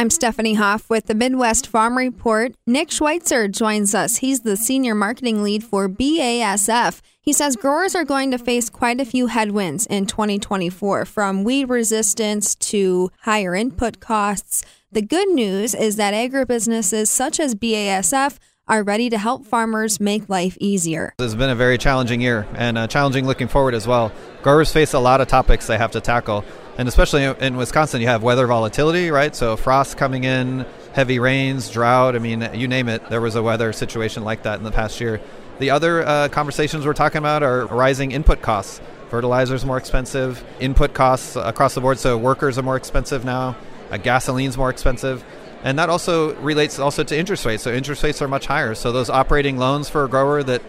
I'm Stephanie Hoff with the Midwest Farm Report. Nick Schweizer joins us. He's the senior marketing lead for BASF. He says growers are going to face quite a few headwinds in 2024, from weed resistance to higher input costs. The good news is that agribusinesses such as BASF are ready to help farmers make life easier. It's been a very challenging year and uh, challenging looking forward as well. Growers face a lot of topics they have to tackle and especially in Wisconsin, you have weather volatility, right? So frost coming in, heavy rains, drought. I mean, you name it. There was a weather situation like that in the past year. The other uh, conversations we're talking about are rising input costs. Fertilizer's more expensive, input costs across the board. So workers are more expensive now. Uh, gasoline's more expensive. And that also relates also to interest rates. So interest rates are much higher. So those operating loans for a grower that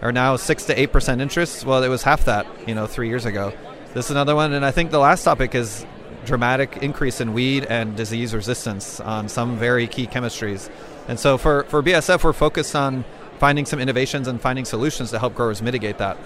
are now six to eight percent interest, well, it was half that, you know, three years ago. This is another one, and I think the last topic is dramatic increase in weed and disease resistance on some very key chemistries. And so for, for BASF, we're focused on finding some innovations and finding solutions to help growers mitigate that.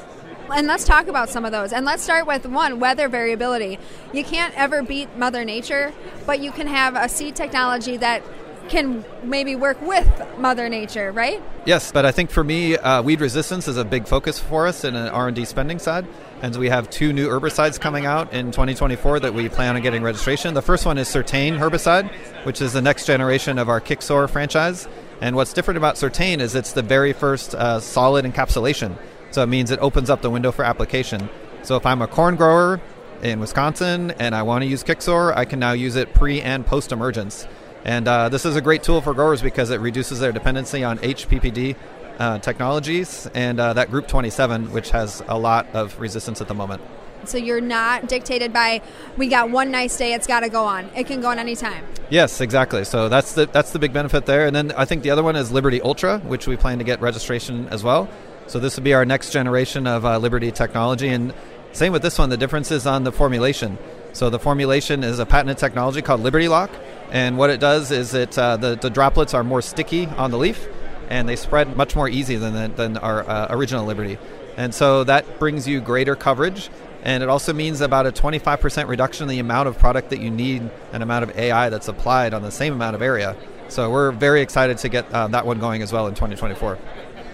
And let's talk about some of those. And let's start with one weather variability. You can't ever beat Mother Nature, but you can have a seed technology that can maybe work with Mother Nature, right? Yes, but I think for me, uh, weed resistance is a big focus for us in an R&D spending side. And we have two new herbicides coming out in 2024 that we plan on getting registration. The first one is Surtain herbicide, which is the next generation of our Kixor franchise. And what's different about Surtain is it's the very first uh, solid encapsulation. So it means it opens up the window for application. So if I'm a corn grower in Wisconsin and I want to use Kixor, I can now use it pre and post emergence. And uh, this is a great tool for growers because it reduces their dependency on HPPD uh, technologies and uh, that Group 27, which has a lot of resistance at the moment. So you're not dictated by we got one nice day, it's got to go on. It can go on any time. Yes, exactly. So that's the that's the big benefit there. And then I think the other one is Liberty Ultra, which we plan to get registration as well. So this would be our next generation of uh, Liberty technology. And same with this one. The difference is on the formulation. So the formulation is a patented technology called Liberty Lock, and what it does is it uh, the, the droplets are more sticky on the leaf, and they spread much more easy than than our uh, original Liberty, and so that brings you greater coverage. And it also means about a 25% reduction in the amount of product that you need and amount of AI that's applied on the same amount of area. So we're very excited to get uh, that one going as well in 2024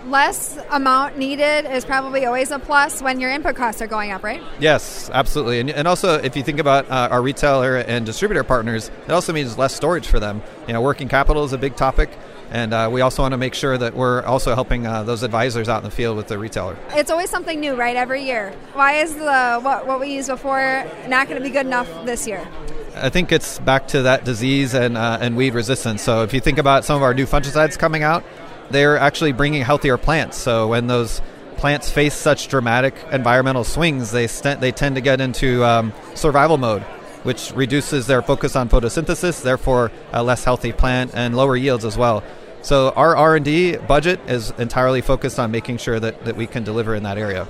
less amount needed is probably always a plus when your input costs are going up, right? Yes, absolutely. And, and also, if you think about uh, our retailer and distributor partners, it also means less storage for them. You know, working capital is a big topic. And uh, we also want to make sure that we're also helping uh, those advisors out in the field with the retailer. It's always something new, right? Every year. Why is the what, what we used before not going to be good enough this year? I think it's back to that disease and uh, and weed resistance. So if you think about some of our new fungicides coming out, they're actually bringing healthier plants. So when those plants face such dramatic environmental swings, they st- they tend to get into um, survival mode, which reduces their focus on photosynthesis, therefore a less healthy plant and lower yields as well. So our R&D budget is entirely focused on making sure that, that we can deliver in that area.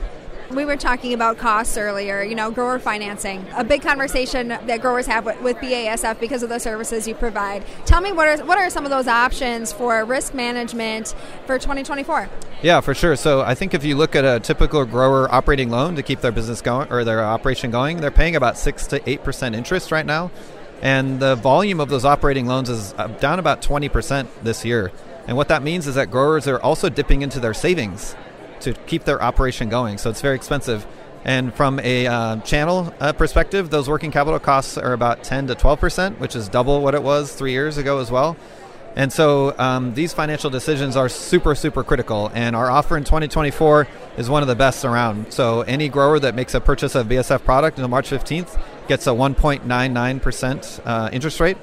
We were talking about costs earlier, you know, grower financing, a big conversation that growers have with, with BASF because of the services you provide. Tell me what are, what are some of those options for risk management for 2024? Yeah, for sure. So I think if you look at a typical grower operating loan to keep their business going or their operation going, they're paying about 6 to 8% interest right now. And the volume of those operating loans is uh, down about 20% this year. And what that means is that growers are also dipping into their savings to keep their operation going. So it's very expensive. And from a uh, channel uh, perspective, those working capital costs are about 10 to 12 percent, which is double what it was three years ago as well. And so um, these financial decisions are super, super critical. And our offer in 2024 is one of the best around. So any grower that makes a purchase of BSF product until March 15th gets a 1.99% uh, interest rate.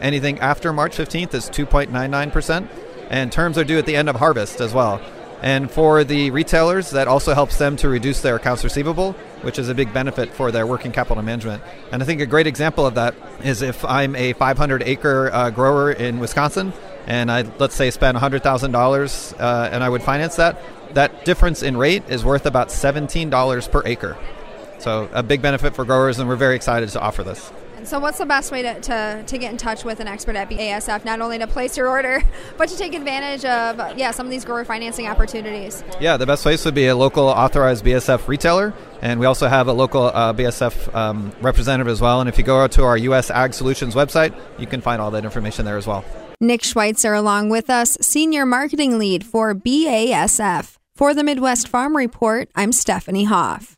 Anything after March 15th is 2.99%. And terms are due at the end of harvest as well. And for the retailers, that also helps them to reduce their accounts receivable, which is a big benefit for their working capital management. And I think a great example of that is if I'm a 500 acre uh, grower in Wisconsin and I, let's say, spend $100,000 uh, and I would finance that, that difference in rate is worth about $17 per acre. So a big benefit for growers, and we're very excited to offer this. So, what's the best way to, to, to get in touch with an expert at BASF, not only to place your order, but to take advantage of yeah some of these grower financing opportunities? Yeah, the best place would be a local authorized BASF retailer, and we also have a local uh, BASF um, representative as well. And if you go out to our U.S. Ag Solutions website, you can find all that information there as well. Nick Schweizer along with us, Senior Marketing Lead for BASF. For the Midwest Farm Report, I'm Stephanie Hoff.